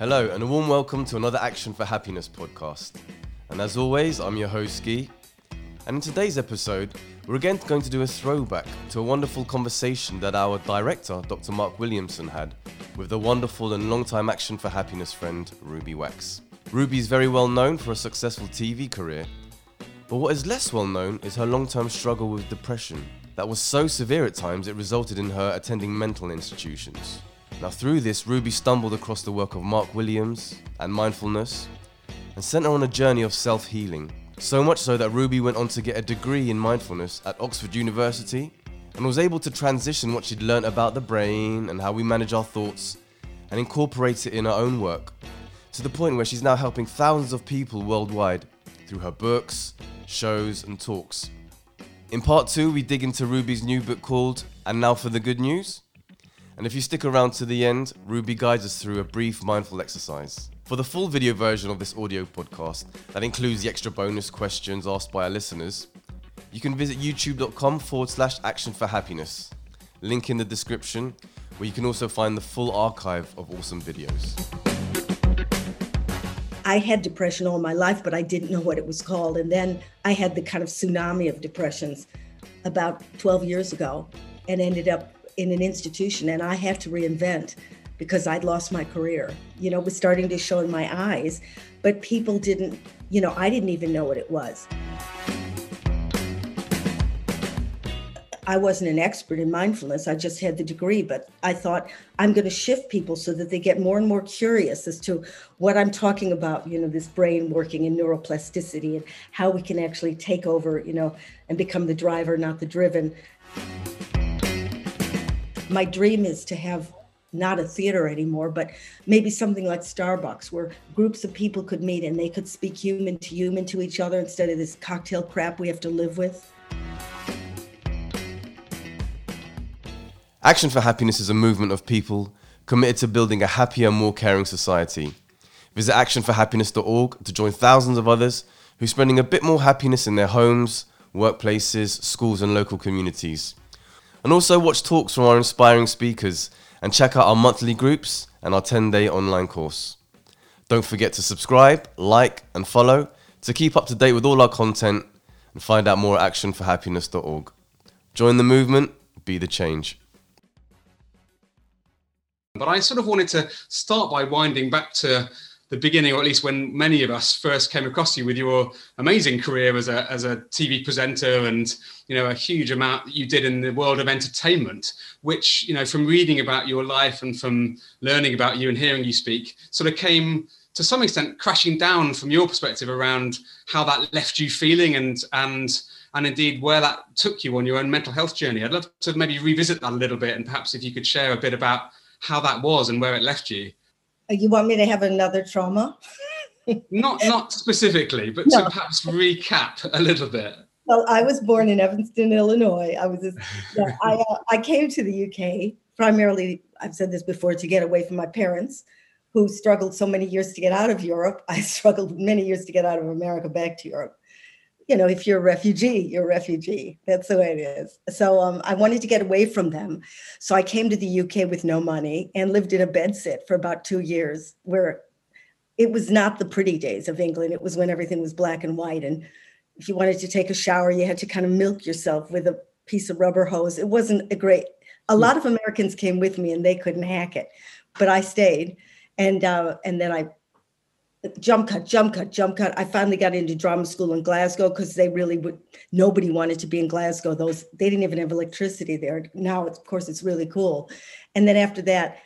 Hello, and a warm welcome to another Action for Happiness podcast. And as always, I'm your host, Ski. And in today's episode, we're again going to do a throwback to a wonderful conversation that our director, Dr. Mark Williamson, had with the wonderful and long-time Action for Happiness friend, Ruby Wax. Ruby is very well known for a successful TV career, but what is less well known is her long term struggle with depression that was so severe at times it resulted in her attending mental institutions. Now, through this, Ruby stumbled across the work of Mark Williams and mindfulness and sent her on a journey of self healing. So much so that Ruby went on to get a degree in mindfulness at Oxford University and was able to transition what she'd learned about the brain and how we manage our thoughts and incorporate it in her own work to the point where she's now helping thousands of people worldwide through her books, shows, and talks. In part two, we dig into Ruby's new book called And Now for the Good News. And if you stick around to the end, Ruby guides us through a brief mindful exercise. For the full video version of this audio podcast, that includes the extra bonus questions asked by our listeners, you can visit youtube.com forward slash action for happiness. Link in the description, where you can also find the full archive of awesome videos. I had depression all my life, but I didn't know what it was called. And then I had the kind of tsunami of depressions about 12 years ago and ended up in an institution. And I had to reinvent because I'd lost my career. You know, it was starting to show in my eyes, but people didn't, you know, I didn't even know what it was. I wasn't an expert in mindfulness. I just had the degree, but I thought I'm going to shift people so that they get more and more curious as to what I'm talking about, you know, this brain working in neuroplasticity and how we can actually take over, you know, and become the driver, not the driven. My dream is to have not a theater anymore, but maybe something like Starbucks where groups of people could meet and they could speak human to human to each other instead of this cocktail crap we have to live with. Action for Happiness is a movement of people committed to building a happier, more caring society. Visit actionforhappiness.org to join thousands of others who are spreading a bit more happiness in their homes, workplaces, schools, and local communities. And also watch talks from our inspiring speakers and check out our monthly groups and our 10 day online course. Don't forget to subscribe, like, and follow to keep up to date with all our content and find out more at actionforhappiness.org. Join the movement, be the change. But I sort of wanted to start by winding back to the beginning, or at least when many of us first came across you with your amazing career as a, as a TV presenter and, you know, a huge amount that you did in the world of entertainment, which, you know, from reading about your life and from learning about you and hearing you speak, sort of came to some extent crashing down from your perspective around how that left you feeling and, and, and indeed where that took you on your own mental health journey. I'd love to maybe revisit that a little bit and perhaps if you could share a bit about how that was and where it left you. Uh, you want me to have another trauma? not not specifically, but no. to perhaps recap a little bit. Well, I was born in Evanston, Illinois. I was, yeah, I, uh, I came to the UK primarily. I've said this before to get away from my parents, who struggled so many years to get out of Europe. I struggled many years to get out of America back to Europe you know, if you're a refugee, you're a refugee. That's the way it is. So um, I wanted to get away from them. So I came to the UK with no money and lived in a bedsit for about two years, where it was not the pretty days of England. It was when everything was black and white. And if you wanted to take a shower, you had to kind of milk yourself with a piece of rubber hose. It wasn't a great, a lot of Americans came with me and they couldn't hack it, but I stayed. And, uh, and then I jump cut, jump cut, jump cut. I finally got into drama school in Glasgow because they really would. Nobody wanted to be in Glasgow. Those they didn't even have electricity there. Now, of course, it's really cool. And then after that,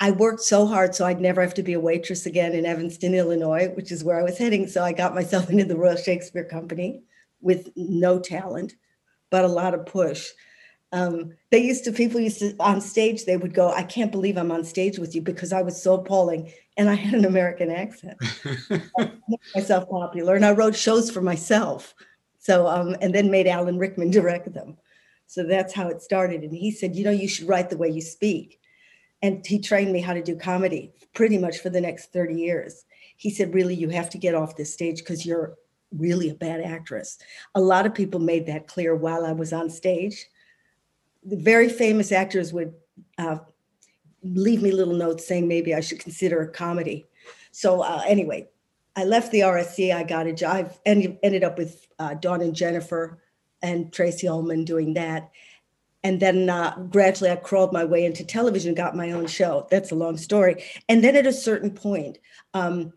I worked so hard so I'd never have to be a waitress again in Evanston, Illinois, which is where I was heading. So I got myself into the Royal Shakespeare Company with no talent, but a lot of push. Um, they used to people used to on stage they would go i can't believe i'm on stage with you because i was so appalling and i had an american accent. Made myself popular and i wrote shows for myself. So um, and then made alan rickman direct them. So that's how it started. And he said you know you should write the way you speak. And he trained me how to do comedy pretty much for the next 30 years. He said really you have to get off this stage because you're really a bad actress. A lot of people made that clear while i was on stage the very famous actors would uh, leave me little notes saying maybe I should consider a comedy. So uh, anyway, I left the RSC. I got a job. I ended, ended up with uh, Dawn and Jennifer and Tracey Ullman doing that. And then uh, gradually I crawled my way into television, got my own show. That's a long story. And then at a certain point, um,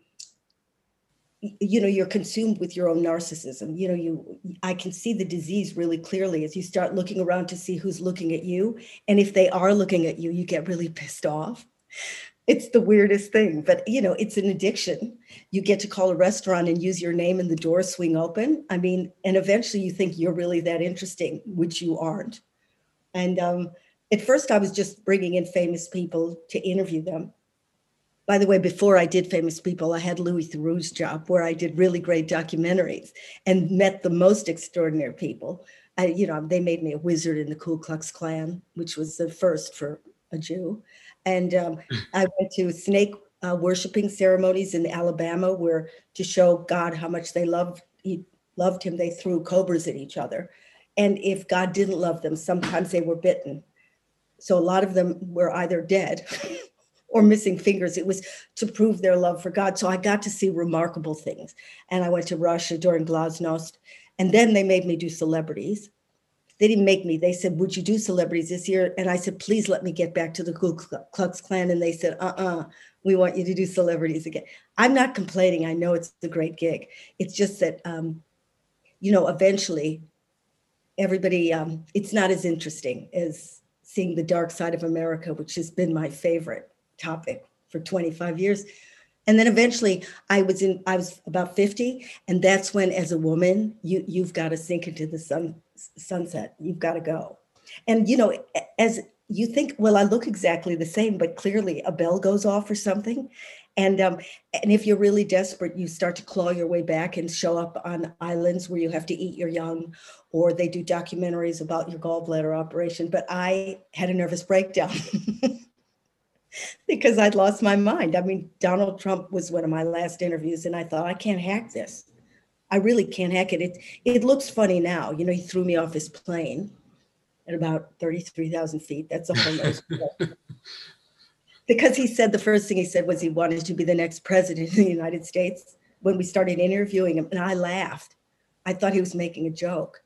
you know you're consumed with your own narcissism. You know you i can see the disease really clearly as you start looking around to see who's looking at you. And if they are looking at you you get really pissed off. It's the weirdest thing but you know it's an addiction. You get to call a restaurant and use your name and the doors swing open. I mean and eventually you think you're really that interesting which you aren't. And um, at first i was just bringing in famous people to interview them by the way, before I did Famous People, I had Louis Theroux's job where I did really great documentaries and met the most extraordinary people. I, you know, they made me a wizard in the Ku Klux Klan, which was the first for a Jew. And um, I went to snake uh, worshiping ceremonies in Alabama, where to show God how much they loved he loved him, they threw cobras at each other. And if God didn't love them, sometimes they were bitten. So a lot of them were either dead or missing fingers. It was to prove their love for God. So I got to see remarkable things. And I went to Russia during Glasnost. And then they made me do celebrities. They didn't make me. They said, Would you do celebrities this year? And I said, Please let me get back to the Ku Klux Klan. And they said, Uh uh-uh, uh we want you to do celebrities again. I'm not complaining. I know it's a great gig. It's just that, um, you know, eventually everybody, um, it's not as interesting as seeing the dark side of America, which has been my favorite topic for 25 years. And then eventually i was in i was about 50 and that's when as a woman you you've got to sink into the sun sunset. You've got to go. And you know as you think well i look exactly the same but clearly a bell goes off or something. And um, and if you're really desperate you start to claw your way back and show up on islands where you have to eat your young or they do documentaries about your gallbladder operation. But i had a nervous breakdown because I'd lost my mind. I mean, Donald Trump was one of my last interviews, and I thought, I can't hack this. I really can't hack it. It it looks funny now. You know, he threw me off his plane at about 33,000 feet. That's a whole nose. because he said the first thing he said was he wanted to be the next president of the United States when we started interviewing him. And I laughed. I thought he was making a joke.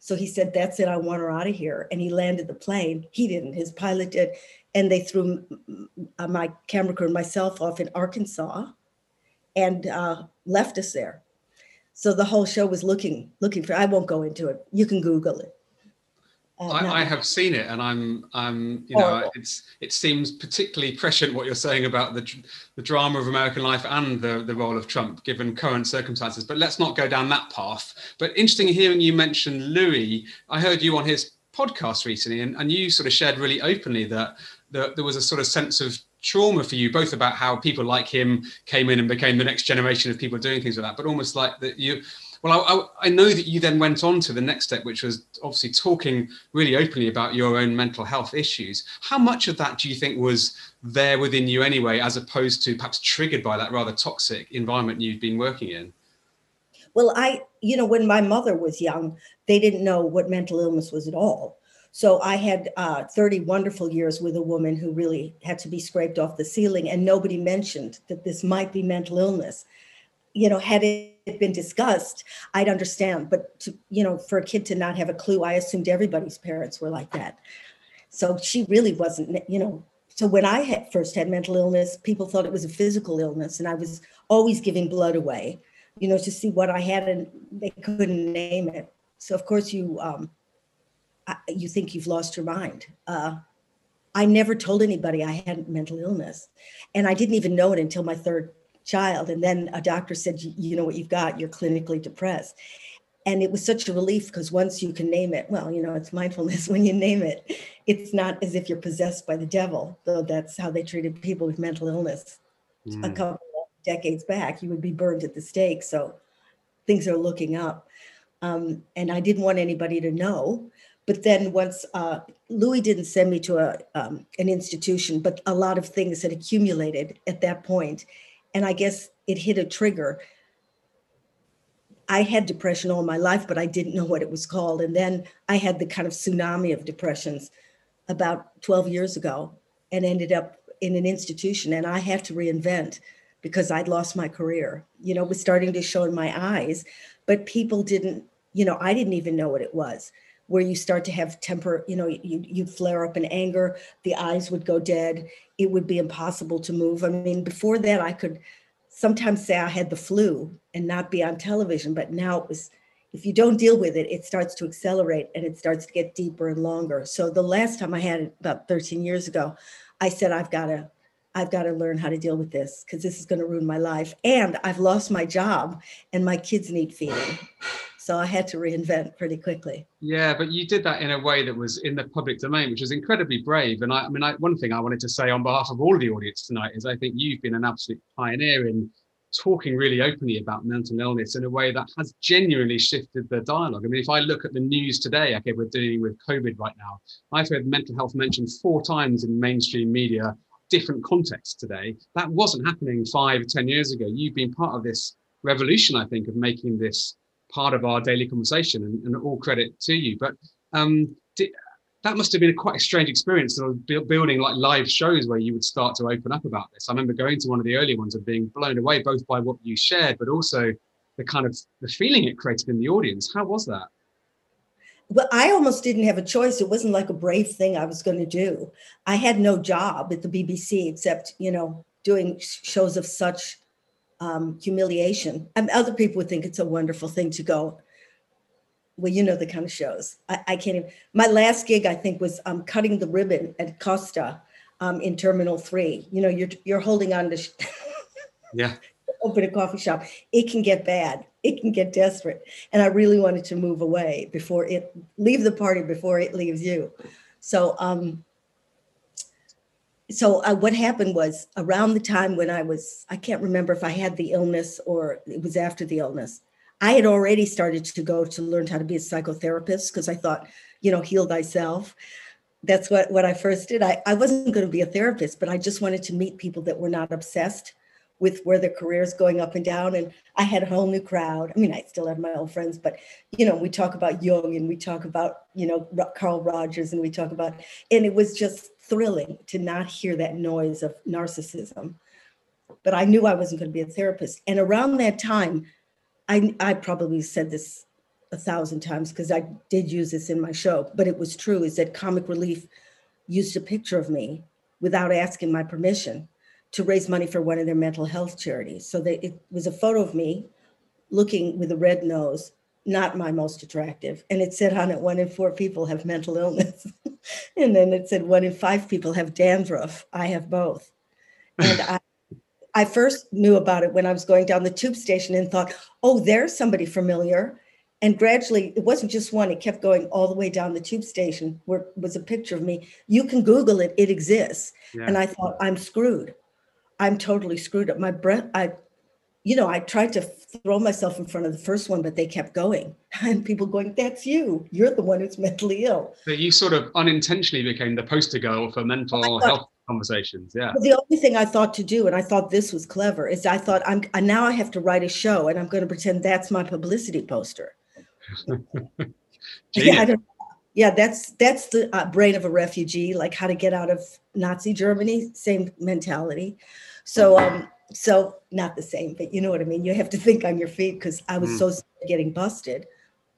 So he said, That's it. I want her out of here. And he landed the plane. He didn't, his pilot did and they threw my camera crew and myself off in Arkansas and uh, left us there. So the whole show was looking looking for. I won't go into it. You can Google it. Uh, I, no. I, have seen it, and I'm, I'm, you know, oh. it's, it seems particularly prescient what you're saying about the, the drama of American life and the, the role of Trump, given current circumstances. But let's not go down that path. But interesting hearing you mention Louis. I heard you on his podcast recently, and, and you sort of shared really openly that that there was a sort of sense of trauma for you, both about how people like him came in and became the next generation of people doing things like that, but almost like that you. Well, I, I, know that you then went on to the next step, which was obviously talking really openly about your own mental health issues. How much of that do you think was there within you anyway, as opposed to perhaps triggered by that rather toxic environment you've been working in? Well, I, you know, when my mother was young, they didn't know what mental illness was at all. So I had uh, 30 wonderful years with a woman who really had to be scraped off the ceiling, and nobody mentioned that this might be mental illness. You know, had it been discussed, I'd understand. But to, you know, for a kid to not have a clue, I assumed everybody's parents were like that. So she really wasn't. You know, so when I had first had mental illness, people thought it was a physical illness, and I was always giving blood away. You know, to see what I had, and they couldn't name it. So of course you. Um, you think you've lost your mind. Uh, I never told anybody I had mental illness. And I didn't even know it until my third child. And then a doctor said, You know what you've got? You're clinically depressed. And it was such a relief because once you can name it, well, you know, it's mindfulness when you name it. It's not as if you're possessed by the devil, though that's how they treated people with mental illness mm. a couple of decades back. You would be burned at the stake. So things are looking up. Um, and I didn't want anybody to know. But then once uh, Louis didn't send me to a um, an institution, but a lot of things had accumulated at that point, and I guess it hit a trigger. I had depression all my life, but I didn't know what it was called. And then I had the kind of tsunami of depressions about 12 years ago and ended up in an institution. And I had to reinvent because I'd lost my career. You know, it was starting to show in my eyes, but people didn't, you know, I didn't even know what it was. Where you start to have temper, you know, you, you'd flare up in anger, the eyes would go dead, it would be impossible to move. I mean, before that, I could sometimes say I had the flu and not be on television, but now it was, if you don't deal with it, it starts to accelerate and it starts to get deeper and longer. So the last time I had it about 13 years ago, I said, I've got to I've got to learn how to deal with this because this is going to ruin my life. And I've lost my job and my kids need feeding. So I had to reinvent pretty quickly. Yeah, but you did that in a way that was in the public domain, which was incredibly brave. And I, I mean, I, one thing I wanted to say on behalf of all of the audience tonight is I think you've been an absolute pioneer in talking really openly about mental illness in a way that has genuinely shifted the dialogue. I mean, if I look at the news today, okay, we're dealing with COVID right now. I've heard mental health mentioned four times in mainstream media different contexts today. That wasn't happening five, ten years ago. You've been part of this revolution, I think, of making this part of our daily conversation, and, and all credit to you. But um, did, that must have been a quite a strange experience, sort of building like live shows where you would start to open up about this. I remember going to one of the early ones and being blown away both by what you shared, but also the kind of the feeling it created in the audience. How was that? well, I almost didn't have a choice. It wasn't like a brave thing I was going to do. I had no job at the BBC except, you know, doing shows of such um, humiliation. And other people would think it's a wonderful thing to go. Well, you know the kind of shows. I, I can't even. My last gig, I think, was um, cutting the ribbon at Costa um, in Terminal Three. You know, you're you're holding on to. Sh- yeah. Open a coffee shop. It can get bad it can get desperate. And I really wanted to move away before it leave the party before it leaves you. So um so uh, what happened was around the time when I was I can't remember if I had the illness or it was after the illness. I had already started to go to learn how to be a psychotherapist because I thought, you know, heal thyself. That's what what I first did. I, I wasn't going to be a therapist, but I just wanted to meet people that were not obsessed with where their careers going up and down. And I had a whole new crowd. I mean, I still have my old friends, but you know, we talk about Jung and we talk about, you know, Carl Rogers and we talk about, and it was just thrilling to not hear that noise of narcissism. But I knew I wasn't going to be a therapist. And around that time, I, I probably said this a thousand times because I did use this in my show, but it was true is that Comic Relief used a picture of me without asking my permission to raise money for one of their mental health charities. So they, it was a photo of me looking with a red nose, not my most attractive. And it said on it, one in four people have mental illness. and then it said one in five people have dandruff. I have both. And I, I first knew about it when I was going down the tube station and thought, oh, there's somebody familiar. And gradually, it wasn't just one, it kept going all the way down the tube station where was a picture of me. You can Google it, it exists. Yeah. And I thought, I'm screwed. I'm totally screwed up. My breath, I, you know, I tried to throw myself in front of the first one, but they kept going. And people going, that's you. You're the one who's mentally ill. So you sort of unintentionally became the poster girl for mental thought, health conversations. Yeah. The only thing I thought to do, and I thought this was clever, is I thought I'm now I have to write a show and I'm going to pretend that's my publicity poster. yeah, yeah, that's that's the uh, brain of a refugee, like how to get out of Nazi Germany. Same mentality. So, um, so not the same, but you know what I mean. You have to think on your feet because I was mm. so getting busted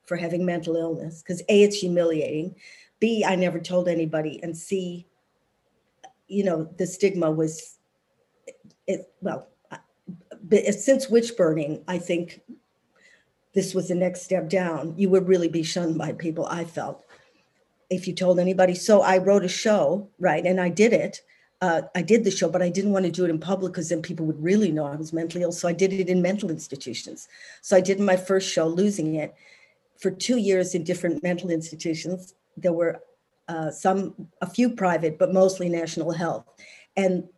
for having mental illness. Because a, it's humiliating. B, I never told anybody, and C, you know, the stigma was, it well, but since witch burning, I think this was the next step down. You would really be shunned by people. I felt if you told anybody. So I wrote a show, right, and I did it uh, I did the show, but I didn't want to do it in public because then people would really know I was mentally ill. So I did it in mental institutions. So I did my first show, losing it, for two years in different mental institutions. There were uh, some, a few private, but mostly national health. And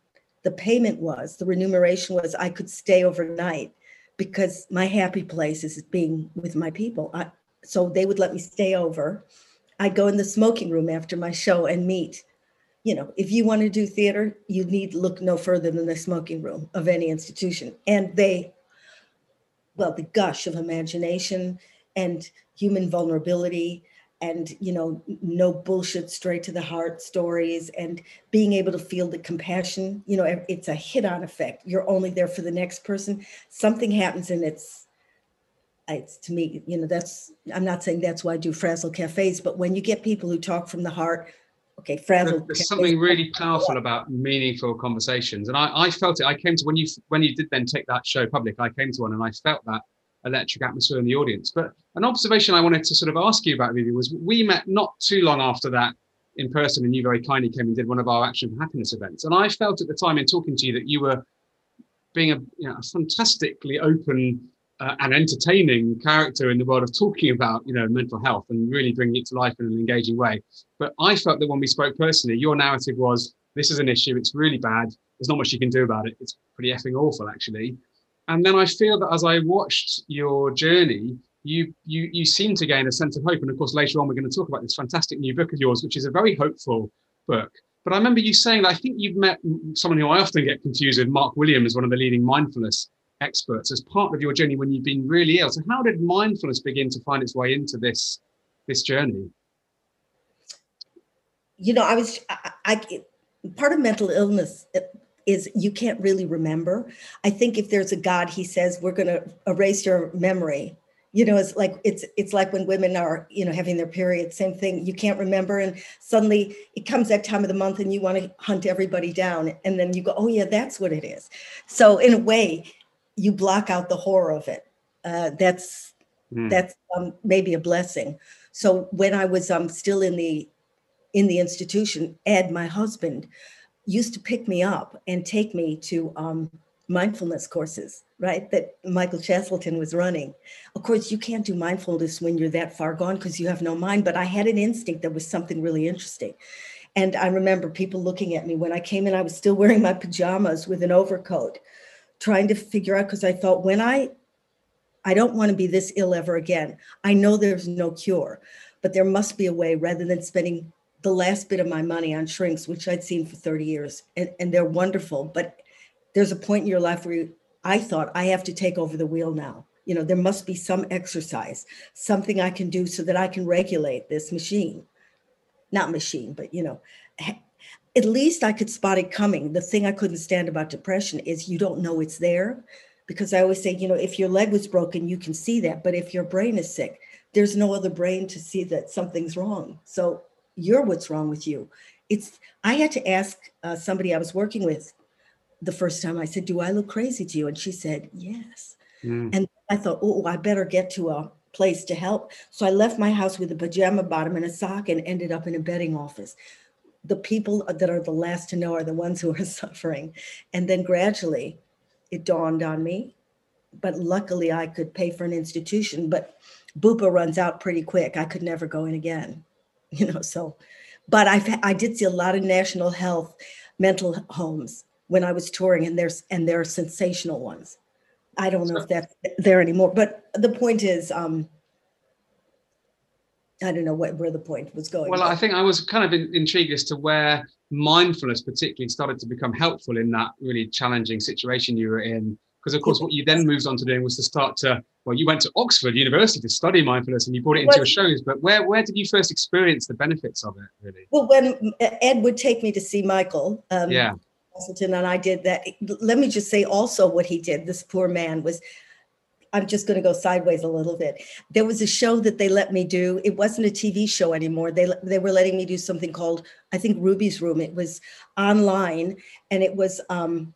the payment was, the remuneration was, I could stay overnight because my happy place is being with my people. I, so they would let me stay over. I'd go in the smoking room after my show and meet you know, if you want to do theater, you need look no further than the smoking room of any institution. And they, well, the gush of imagination and human vulnerability and you know no bullshit straight to the heart stories and being able to feel the compassion you know it's a hit on effect you're only there for the next person something happens and it's it's to me you know that's i'm not saying that's why i do frazzle cafes but when you get people who talk from the heart okay there's, something really powerful about meaningful conversations and I, I felt it i came to when you when you did then take that show public i came to one and i felt that electric atmosphere in the audience. But an observation I wanted to sort of ask you about, Vivi, was we met not too long after that in person, and you very kindly came and did one of our Action for Happiness events. And I felt at the time in talking to you that you were being a, you know, a fantastically open uh, and entertaining character in the world of talking about, you know, mental health and really bringing it to life in an engaging way. But I felt that when we spoke personally, your narrative was, this is an issue, it's really bad, there's not much you can do about it, it's pretty effing awful, actually and then I feel that as I watched your journey, you you you seem to gain a sense of hope. And of course, later on, we're going to talk about this fantastic new book of yours, which is a very hopeful book. But I remember you saying that I think you've met someone who I often get confused with, Mark Williams, is one of the leading mindfulness experts, as part of your journey when you've been really ill. So, how did mindfulness begin to find its way into this this journey? You know, I was I, I part of mental illness uh, is you can't really remember. I think if there's a God, he says, we're going to erase your memory. You know, it's like it's it's like when women are, you know, having their period, same thing. You can't remember, and suddenly it comes that time of the month, and you want to hunt everybody down, and then you go, oh yeah, that's what it is. So in a way, you block out the horror of it. Uh, that's mm. that's um, maybe a blessing. So when I was um, still in the in the institution, Ed, my husband, used to pick me up and take me to um, mindfulness courses, right? That Michael Chaskalson was running. Of course, you can't do mindfulness when you're that far gone because you have no mind, but I had an instinct that was something really interesting. And I remember people looking at me when I came in, I was still wearing my pajamas with an overcoat, trying to figure out because I thought when I I don't want to be this ill ever again. I know there's no cure, but there must be a way rather than spending the last bit of my money on shrinks, which I'd seen for 30 years, and, and they're wonderful. But there's a point in your life where you, I thought I have to take over the wheel now. You know, there must be some exercise, something I can do so that I can regulate this machine. Not machine, but you know, at least I could spot it coming. The thing I couldn't stand about depression is you don't know it's there. Because I always say, you know, if your leg was broken, you can see that. But if your brain is sick, there's no other brain to see that something's wrong. So you're what's wrong with you. It's, I had to ask uh, somebody I was working with the first time, I said, Do I look crazy to you? And she said, Yes. Mm. And I thought, Oh, I better get to a place to help. So I left my house with a pajama bottom and a sock and ended up in a betting office. The people that are the last to know are the ones who are suffering. And then gradually it dawned on me. But luckily, I could pay for an institution, but Bupa runs out pretty quick. I could never go in again. you know so but i i did see a lot of national health mental homes when i was touring and there's and there are sensational ones i don't know if that's there anymore but the point is um i don't know what where the point was going. Well but. i think i was kind of in, intrigued as to where mindfulness particularly started to become helpful in that really challenging situation you were in. Because of course what you then moved on to doing was to start to well you went to oxford university to study mindfulness and you brought it into well, your shows but where where did you first experience the benefits of it really? Well when ed would take me to see michael um, yeah. And i did that. Let me just say also what he did this poor man was i'm just going to go sideways a little bit. There was a show that they let me do. It wasn't a tv show anymore. They they were letting me do something called i think ruby's room. It was online and it was um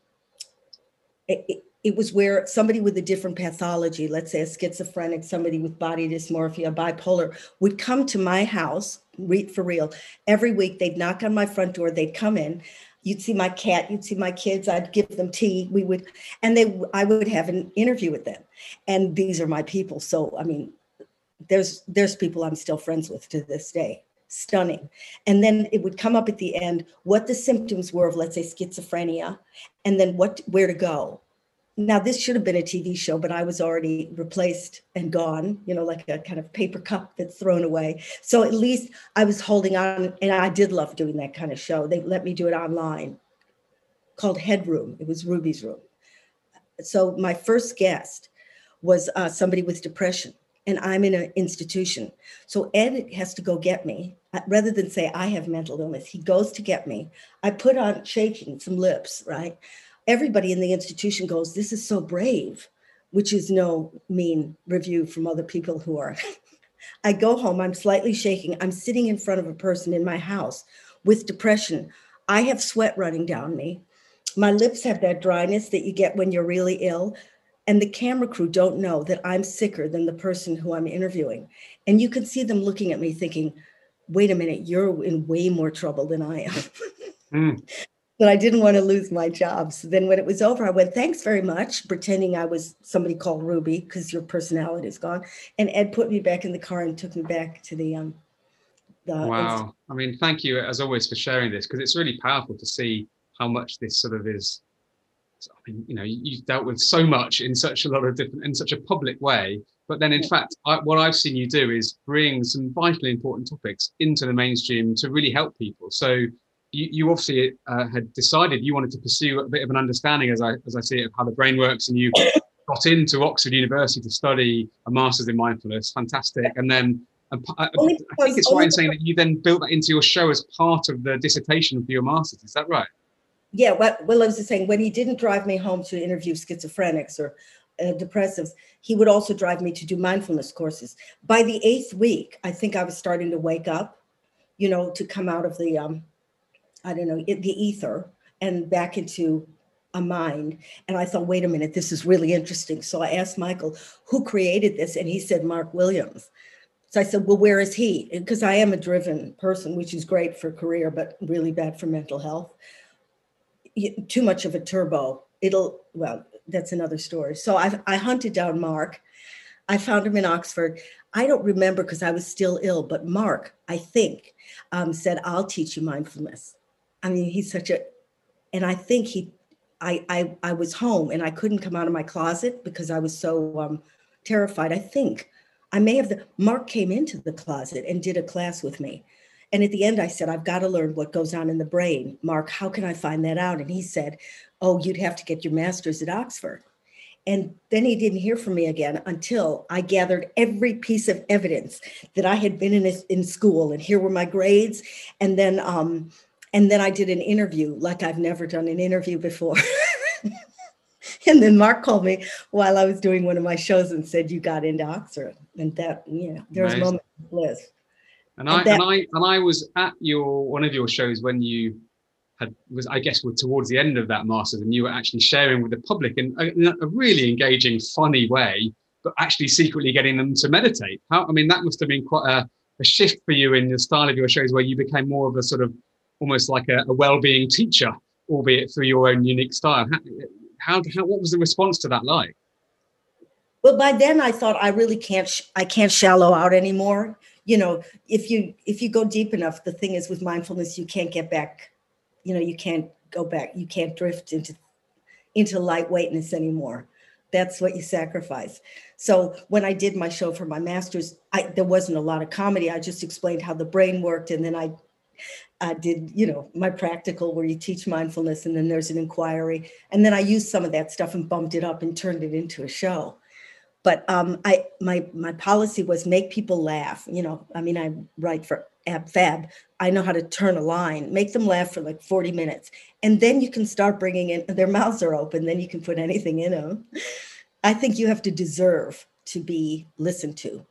it, it was where somebody with a different pathology, let's say a schizophrenic, somebody with body dysmorphia, bipolar, would come to my house, read for real, every week. They'd knock on my front door, they'd come in. You'd see my cat, you'd see my kids, I'd give them tea. We would, and they, I would have an interview with them. And these are my people. So, I mean, there's there's people I'm still friends with to this day stunning. And then it would come up at the end what the symptoms were of, let's say, schizophrenia, and then what where to go now this should have been a TV show, but I was already replaced and gone, you know, like a kind of paper cup that's thrown away. So at least I was holding on, and I did love doing that kind of show. They let me do it online called Headroom. It was Ruby's room. So my first guest was uh, somebody with depression. and I'm in an institution. So Ed has to go get me uh, rather than say I have mental illness. He goes to get me. I put on shaking some lips, right? Everybody in the institution goes, This is so brave, which is no mean review from other people who are. I go home, I'm slightly shaking. I'm sitting in front of a person in my house with depression. I have sweat running down me. My lips have that dryness that you get when you're really ill and the camera crew don't know that I'm sicker than the person who I'm interviewing. And you can see them looking at me thinking, wait a minute, you're in way more trouble than I am. mm. But I didn't want to lose my job. So then when it was over, I went, thanks very much, pretending I was somebody called Ruby because your personality is gone. And Ed put me back in the car and took me back to the um the Wow. I mean, thank you as always for sharing this because it's really powerful to see how much this sort of is I mean, you know, you've dealt with so much in such a lot of different, in such a public way. But then, in yeah. fact, I, what I've seen you do is bring some vitally important topics into the mainstream to really help people. So you, you obviously uh, had decided you wanted to pursue a bit of an understanding, as I as I see it, of how the brain works, and you got into Oxford University to study a master's in mindfulness. Fantastic, and then. I, I think it's right in saying that you then built that into your show as part of the dissertation for your master's. Is that right? yeah, what Will was just saying, when he didn't drive me home to interview schizophrenics or uh, depressives, he would also drive me to do mindfulness courses. By the eighth week, I think I was starting to wake up, you know, to come out of the, um, I don't know, the ether and back into a mind. And I thought, wait a minute, this is really interesting. So I asked Michael, who created this? And he said, Mark Williams. So I said, well, where is he? Because I am a driven person, which is great for career, but really bad for mental health too much of a turbo. It'll, well, that's another story. So I, I hunted down Mark. I found him in Oxford. I don't remember because I was still ill, but Mark, I think, um, said, I'll teach you mindfulness. I mean, he's such a, and I think he, I, I, I was home and I couldn't come out of my closet because I was so um, terrified. I think I may have, the, Mark came into the closet and did a class with me. And at the end, I said, I've got to learn what goes on in the brain. Mark, how can I find that out? And he said, Oh, you'd have to get your master's at Oxford. And then he didn't hear from me again until I gathered every piece of evidence that I had been in, in school, and here were my grades. And then, um, and then I did an interview like I've never done an interview before. and then Mark called me while I was doing one of my shows and said, "You got into Oxford," and that, yeah, there was a moment of bliss. And I and I and I was at your one of your shows when you had was I guess were towards the end of that masters, and you were actually sharing with the public in a, in a really engaging, funny way, but actually secretly getting them to meditate. How I mean that must have been quite a, a shift for you in the style of your shows, where you became more of a sort of almost like a, a well-being teacher, albeit through your own unique style. How, how, what was the response to that like? Well, by then I thought I really can't sh- I can't shallow out anymore you know if you if you go deep enough the thing is with mindfulness you can't get back you know you can't go back you can't drift into into lightweightness anymore that's what you sacrifice so when i did my show for my masters I, there wasn't a lot of comedy i just explained how the brain worked and then i I did, you know, my practical where you teach mindfulness and then there's an inquiry. And then I used some of that stuff and bumped it up and turned it into a show but um, I my my policy was make people laugh. You know, I mean, I write for AbFab. I know how to turn a line, make them laugh for like 40 minutes, and then you can start bringing in. Their mouths are open, then you can put anything in them. I think you have to deserve to be listened to.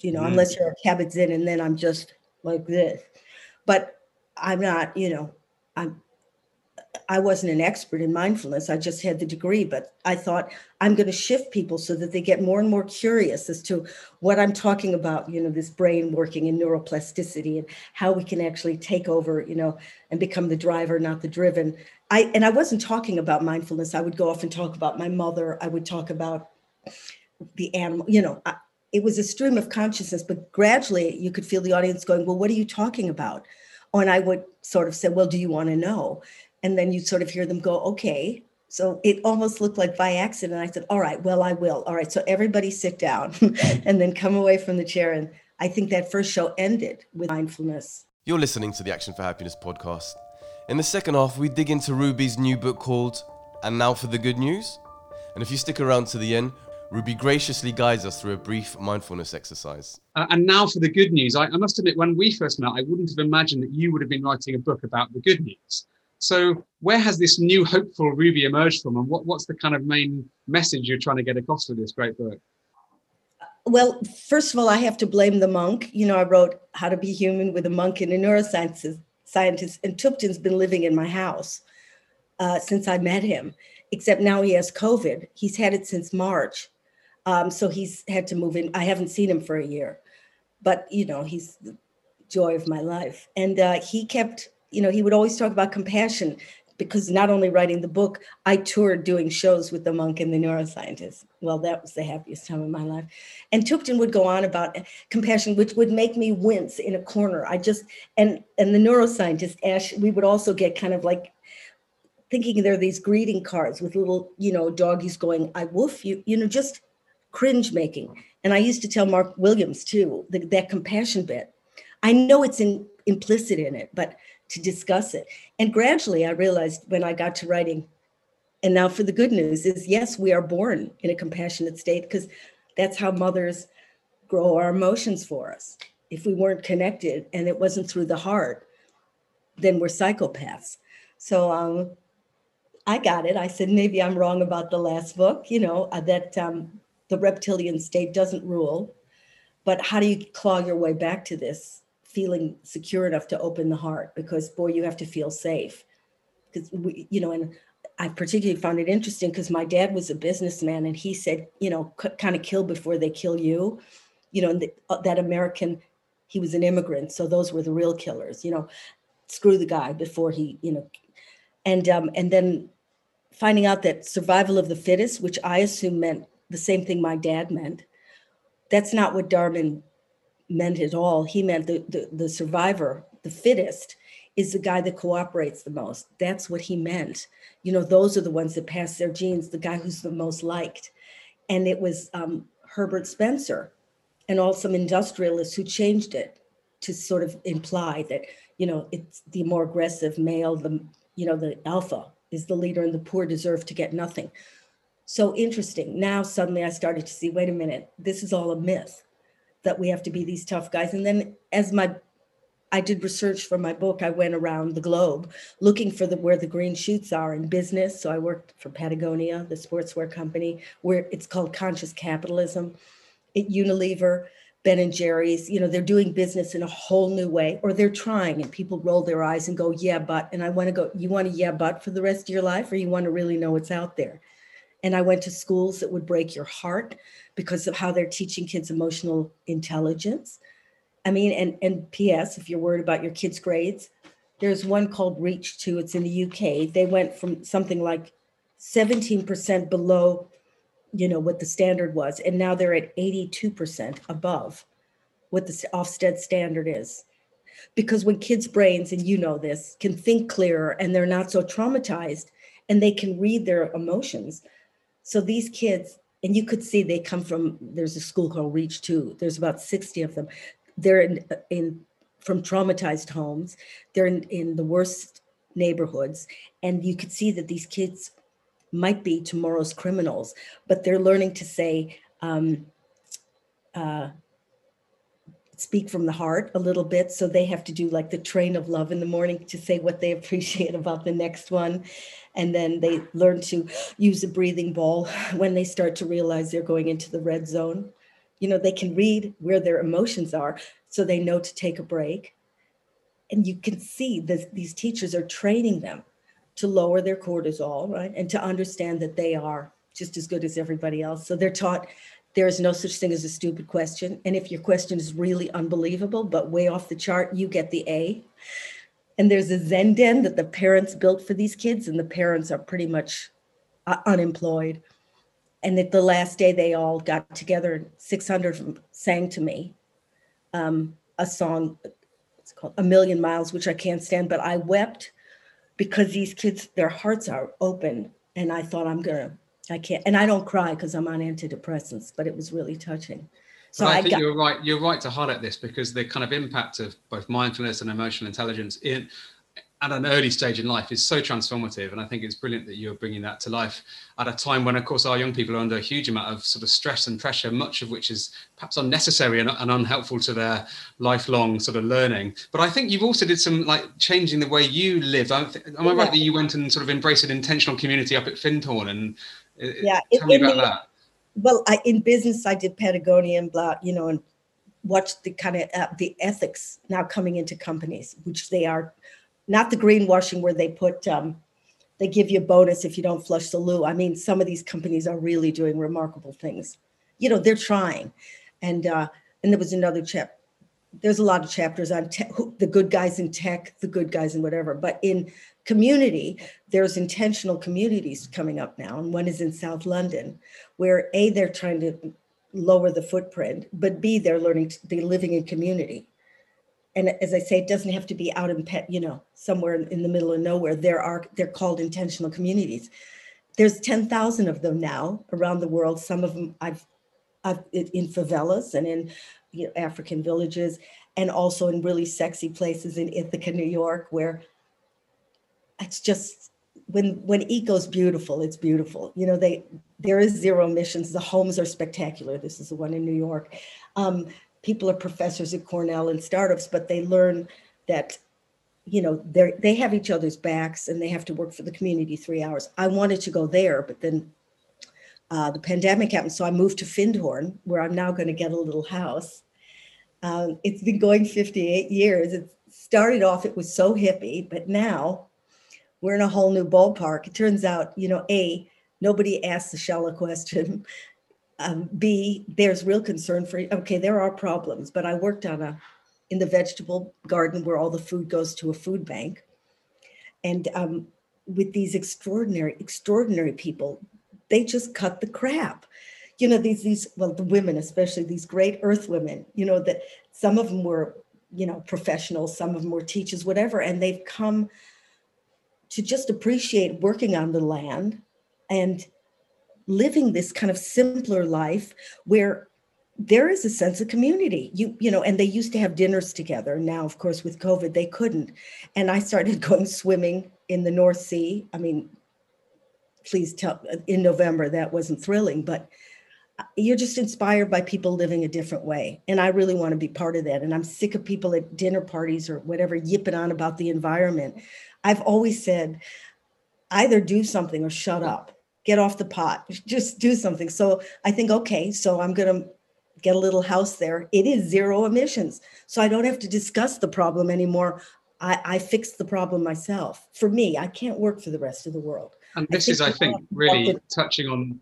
You know, mm. unless you're a Kabat-Zinn, and then I'm just like this. But I'm not. You know, I'm I wasn't an expert in mindfulness. I just had the degree, but I thought I'm going to shift people so that they get more and more curious as to what I'm talking about, you know, this brain working and neuroplasticity and how we can actually take over, you know, and become the driver, not the driven. I and I wasn't talking about mindfulness. I would go off and talk about my mother. I would talk about the animal, you know, I, it was a stream of consciousness, but gradually you could feel the audience going, Well, what are you talking about? And I would sort of say, Well, do you want to know? And then you'd sort of hear them go, okay. So it almost looked like by accident. I said, all right, well, I will. All right. So everybody sit down and then come away from the chair. And I think that first show ended with mindfulness. You're listening to the Action for Happiness podcast. In the second half, we dig into Ruby's new book called And Now for the Good News. And if you stick around to the end, Ruby graciously guides us through a brief mindfulness exercise. Uh, and now for the good news. I, I, must admit, when we first met, I wouldn't have imagined that you would have been writing a book about the good news. So, where has this new hopeful Ruby emerged from, and what, what's the kind of main message you're trying to get across with this great book? Well, first of all, I have to blame the monk. You know, I wrote How to Be Human with a Monk and a Neuroscientist, scientist, and Thubten's been living in my house uh, since I met him, except now he has COVID. He's had it since March. Um, so he's had to move in. I haven't seen him for a year, but you know, he's the joy of my life. And uh, he kept, you know, he would always talk about compassion because not only writing the book, I toured doing shows with the monk and the neuroscientist. Well, that was the happiest time of my life. And Thubten would go on about compassion, which would make me wince in a corner. I just and and the neuroscientist Ash, we would also get kind of like thinking there are these greeting cards with little, you know, doggies going, I woof you, you know, just cringe making. And I used to tell Mark Williams too, the, that compassion bit. I know it's in, implicit in it, but to discuss it. And gradually I realized when I got to writing, and now for the good news is yes, we are born in a compassionate state because that's how mothers grow our emotions for us. If we weren't connected and it wasn't through the heart, then we're psychopaths. So um, I got it. I said, maybe I'm wrong about the last book, you know, uh, that um, the reptilian state doesn't rule. But how do you claw your way back to this feeling secure enough to open the heart? Because, boy, you have to feel safe. Because, we, you know, and I particularly found it interesting because my dad was a businessman and he said, you know, c- kind of kill before they kill you. You know, the, uh, that American, he was an immigrant. So those were the real killers, you know, screw the guy before he, you know, and um, and then finding out that survival of the fittest, which I assume meant the same thing my dad meant, that's not what Darwin meant at all. He meant the, the, the survivor, the fittest, is the guy that cooperates the most. That's what he meant. You know, those are the ones that pass their genes, the guy who's the most liked. And it was um, Herbert Spencer and all some industrialists who changed it to sort of imply that, you know, it's the more aggressive male, the, you know, the alpha is the leader and the poor deserve to get nothing. So interesting. Now suddenly I started to see, wait a minute, this is all a myth that we have to be these tough guys. And then as my I did research for my book, I went around the globe looking for the where the green shoots are in business. So I worked for Patagonia, the sportswear company, where it's called conscious capitalism. At Unilever, Ben and Jerry's, you know, they're doing business in a whole new way, or they're trying, and people roll their eyes and go, yeah, but. And I want to go, you want a yeah, but for the rest of your life, or you want to really know what's out there? And I went to schools that would break your heart because of how they're teaching kids emotional intelligence. I mean, and, and P.S., if you're worried about your kids' grades, there's one called Reach 2. It's in the UK. They went from something like 17% below you know what the standard was and now they're at 82% above what the ofsted standard is because when kids brains and you know this can think clearer and they're not so traumatized and they can read their emotions so these kids and you could see they come from there's a school called reach 2 there's about 60 of them they're in, in from traumatized homes they're in, in the worst neighborhoods and you could see that these kids might be tomorrow's criminals, but they're learning to say, um, uh, speak from the heart a little bit. So they have to do like the train of love in the morning to say what they appreciate about the next one. And then they learn to use a breathing ball when they start to realize they're going into the red zone. You know, they can read where their emotions are so they know to take a break. And you can see that these teachers are training them to lower their cortisol, right? And to understand that they are just as good as everybody else. So they're taught there is no such thing as a stupid question. And if your question is really unbelievable, but way off the chart, you get the A. And there's a Zen den that the parents built for these kids, and the parents are pretty much uh, unemployed. And at the last day, they all got together, 600 sang to me um, a song, it's called A Million Miles, which I can't stand, but I wept because these kids, their hearts are open. And I thought, I'm going to, I can't. And I don't cry because I'm on antidepressants, but it was really touching. So I, I think got, you're right. You're right to highlight this because the kind of impact of both mindfulness and emotional intelligence in at an early stage in life is so transformative. And I think it's brilliant that you're bringing that to life at a time when, of course, our young people are under a huge amount of sort of stress and pressure, much of which is perhaps unnecessary and, and unhelpful to their lifelong sort of learning. But I think you've also did some like changing the way you live. am I right that you went and sort of embraced an intentional community up at Findhorn? And uh, yeah, tell me about the, that. Well, I, in business, I did Patagonia and blah, you know, and watched the kind of uh, the ethics now coming into companies, which they are not the greenwashing where they put um, they give you a bonus if you don't flush the loo. I mean, some of these companies are really doing remarkable things. You know, they're trying, and uh, and there was another chap. There's a lot of chapters on te- who, the good guys in tech, the good guys in whatever. But in community, there's intentional communities coming up now, and one is in South London, where a they're trying to lower the footprint, but b they're learning to, they're living in community and as I say, it doesn't have to be out in pet, you know, somewhere in the middle of nowhere. There are they're called intentional communities. There's 10,000 of them now around the world. Some of them I've, I've in favelas and in you know, African villages, and also in really sexy places in Ithaca, New York, where it's just when when eco's beautiful, it's beautiful. You know, they there is zero emissions. The homes are spectacular. This is the one in New York. Um, people are professors at Cornell and startups, but they learn that you know they they have each other's backs and they have to work for the community three hours. I wanted to go there, but then uh, the pandemic happened, so I moved to Findhorn, where I'm now going to get a little house. Um, it's been going 58 years. It started off it was so hippie, but now we're in a whole new ballpark. It turns out, you know, a nobody asked the shallow question um, B, there's real concern for, okay, there are problems, but I worked on a, in the vegetable garden where all the food goes to a food bank. And um, with these extraordinary, extraordinary people, they just cut the crap. You know, these, these, well, the women, especially these great earth women, you know, that some of them were, you know, professionals, some of them were teachers, whatever, and they've come to just appreciate working on the land and living this kind of simpler life where there is a sense of community. You you know and they used to have dinners together. Now of course with covid they couldn't. And i started going swimming in the north sea. I mean please tell in november that wasn't thrilling but you're just inspired by people living a different way and i really want to be part of that and i'm sick of people at dinner parties or whatever yipping on about the environment i've always said either do something or shut up get off the pot, just do something. So I think, okay, so I'm going to get a little house there. It is zero emissions. So I don't have to discuss the problem anymore. I, I fix the problem myself. For me, I can't work for the rest of the world. And this I is, I think, really touching on,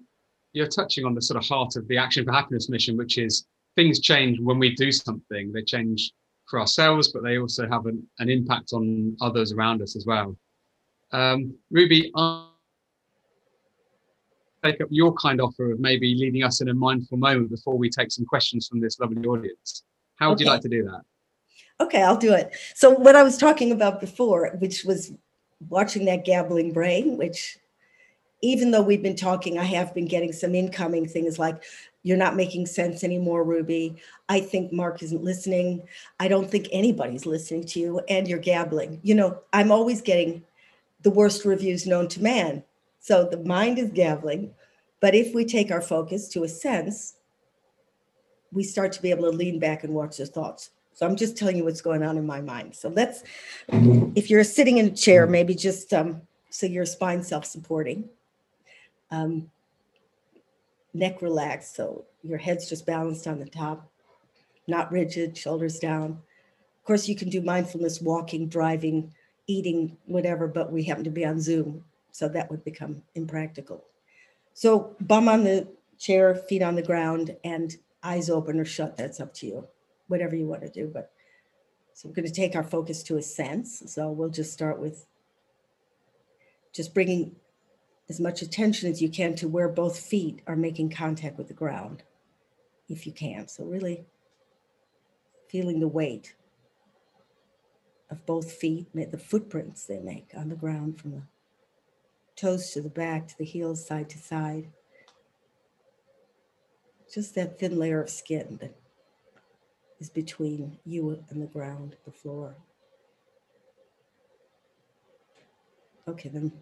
you're touching on the sort of heart of the Action for Happiness mission, which is things change when we do something. They change for ourselves, but they also have an, an impact on others around us as well. Um, Ruby, take up your kind offer of maybe leading us in a mindful moment before we take some questions from this lovely audience. How would okay. you like to do that? Okay, I'll do it. So, what I was talking about before, which was watching that gabbling brain, which even though we've been talking, I have been getting some incoming things like, you're not making sense anymore, Ruby. I think Mark isn't listening. I don't think anybody's listening to you, and you're gabbling. You know, I'm always getting the worst reviews known to man so the mind is gabbling. But if we take our focus to a sense, we start to be able to lean back and watch the thoughts. So I'm just telling you what's going on in my mind. So let's, if you're sitting in a chair, maybe just um, so your spine self-supporting, um, neck relaxed, so your head's just balanced on the top, not rigid, shoulders down. Of course, you can do mindfulness, walking, driving, eating, whatever, but we happen to be on Zoom. So that would become impractical. So bum on the chair, feet on the ground, and eyes open or shut. That's up to you, whatever you want to do. But so we're going to take our focus to a sense. So we'll just start with just bringing as much attention as you can to where both feet are making contact with the ground, if you can. So really feeling the weight of both feet, the footprints they make on the ground from the toes to the back, to the heels, side to side. Just that thin layer of skin that is between you and the ground, the floor. Okay, then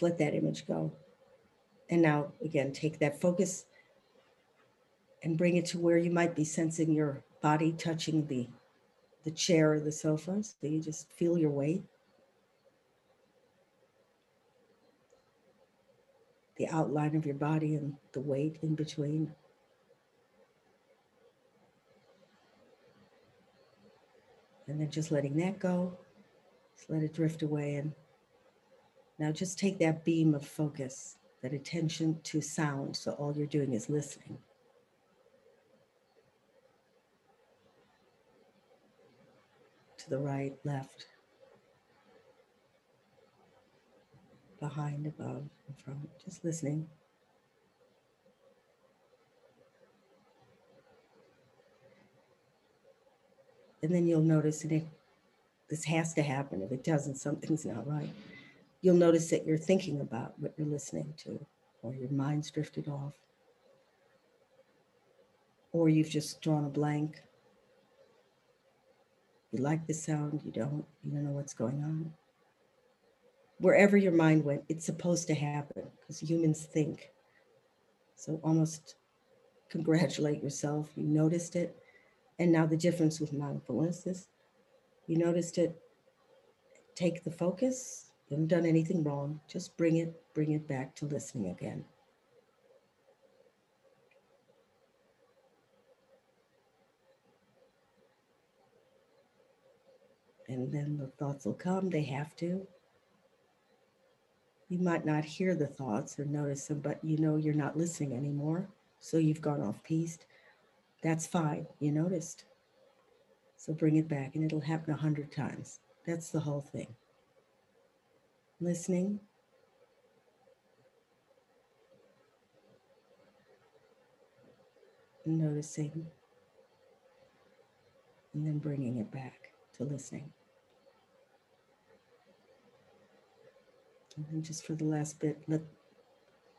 let that image go. And now, again, take that focus and bring it to where you might be sensing your body touching the, the chair or the sofa. So you just feel your weight. The outline of your body and the weight in between. And then just letting that go. Just let it drift away. And now just take that beam of focus, that attention to sound. So all you're doing is listening. To the right, left, behind, above, in front, just listening. And then you'll notice, and it, this has to happen. If it doesn't, something's not right. You'll notice that you're thinking about what you're listening to, or your mind's drifted off, or you've just drawn a blank. You like the sound, you don't, you don't know what's going on. Wherever your mind went, it's supposed to happen because humans think. So almost congratulate yourself. You noticed it and now the difference with mindfulness is you noticed it, take the focus, haven't done anything wrong, just bring it, bring it back to listening again. And then the thoughts will come, they have to. You might not hear the thoughts or notice them, but you know you're not listening anymore. So you've gone off piste. That's fine. You noticed. So bring it back, and it'll happen a hundred times. That's the whole thing. Listening. Noticing. And then bringing it back to listening. And then just for the last bit, let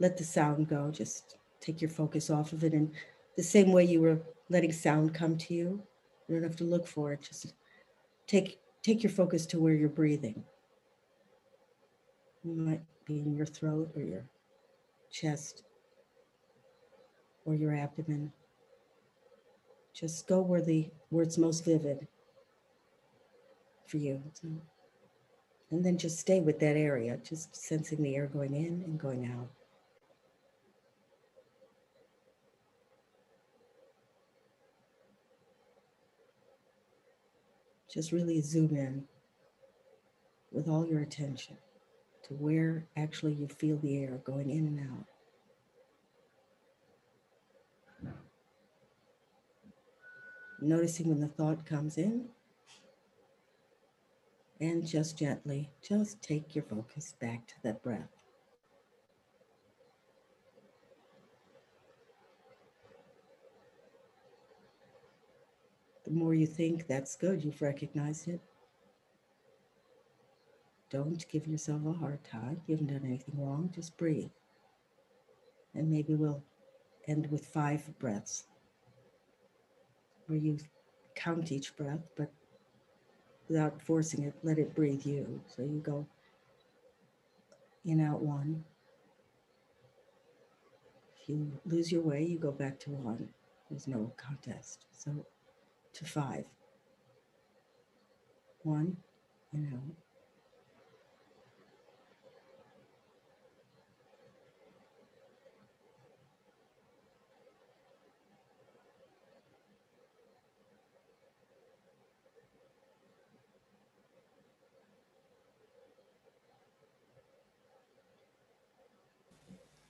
let the sound go. Just take your focus off of it and the same way you were letting sound come to you. You don't have to look for it. Just take take your focus to where you're breathing. Might be in your throat or your chest or your abdomen. Just go where the where it's most vivid for you. And then just stay with that area, just sensing the air going in and going out. just really zoom in with all your attention where actually you feel the air going in and out. Noticing when the thought comes in, and just gently, just take your focus back to that breath. The more you think that's good, you've recognized it. Don't give yourself a hard time. You haven't done anything wrong. Just breathe. And maybe we'll end with five breaths where you count each breath, but without forcing it, let it breathe you. So you go in, out one. If you lose your way, you go back to one. There's no contest. So to five. One and out.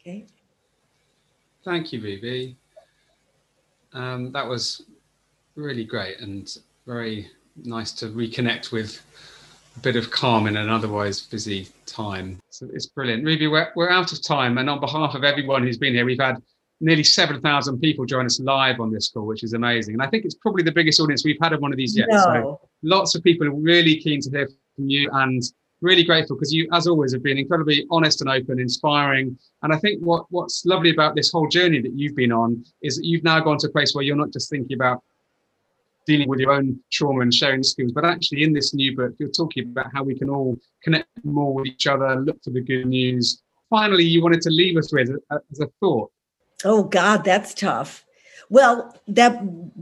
Okay. Thank you, Vivi. Um, that was really great and very nice to reconnect with a bit of calm in an otherwise busy time. So it's brilliant. Ruby, we're, we're out of time. And on behalf of everyone who's been here, we've had nearly 7,000 people join us live on this call, which is amazing. And I think it's probably the biggest audience we've had of one of these yet. No. So lots of people are really keen to hear from you and really grateful because you, as always, have been incredibly honest and open, inspiring. And I think what, what's lovely about this whole journey that you've been on is that you've now gone to a place where you're not just thinking about dealing with your own trauma and sharing skills. But actually, in this new book, you're talking about how we can all connect more with each other, look for the good news. Finally, you wanted to leave us with as a thought. Oh God, that's tough. Well, that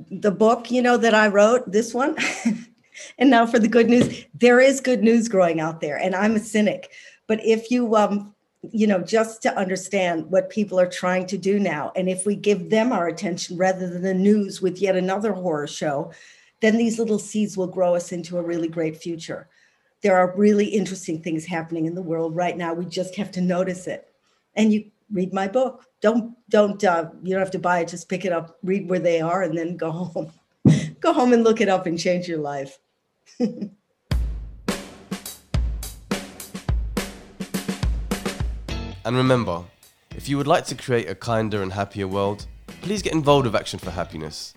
the book, you know, that I wrote, this one, and now for the good news, there is good news growing out there, and I'm a cynic. But if you um, you know, just to understand what people are trying to do now. And if we give them our attention rather than the news with yet another horror show, then these little seeds will grow us into a really great future. There are really interesting things happening in the world right now. We just have to notice it. And you read my book. Don't don't uh, you don't have to buy it. Just pick it up, read where they are, and then go home. go home and look it up and change your life. And remember, if you would like to create a kinder and happier world, please get involved with Action for Happiness.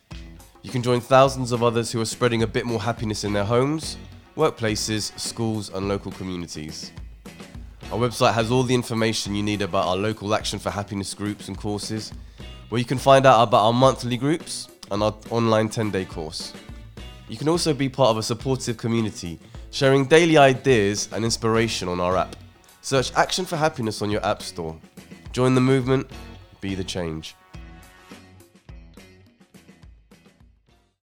You can join thousands of others who are spreading a bit more happiness in their homes, workplaces, schools, and local communities. Our website has all the information you need about our local Action for Happiness groups and courses, where you can find out about our monthly groups and our online 10 day course. You can also be part of a supportive community, sharing daily ideas and inspiration on our app. Search Action for Happiness on your App Store. Join the movement, be the change.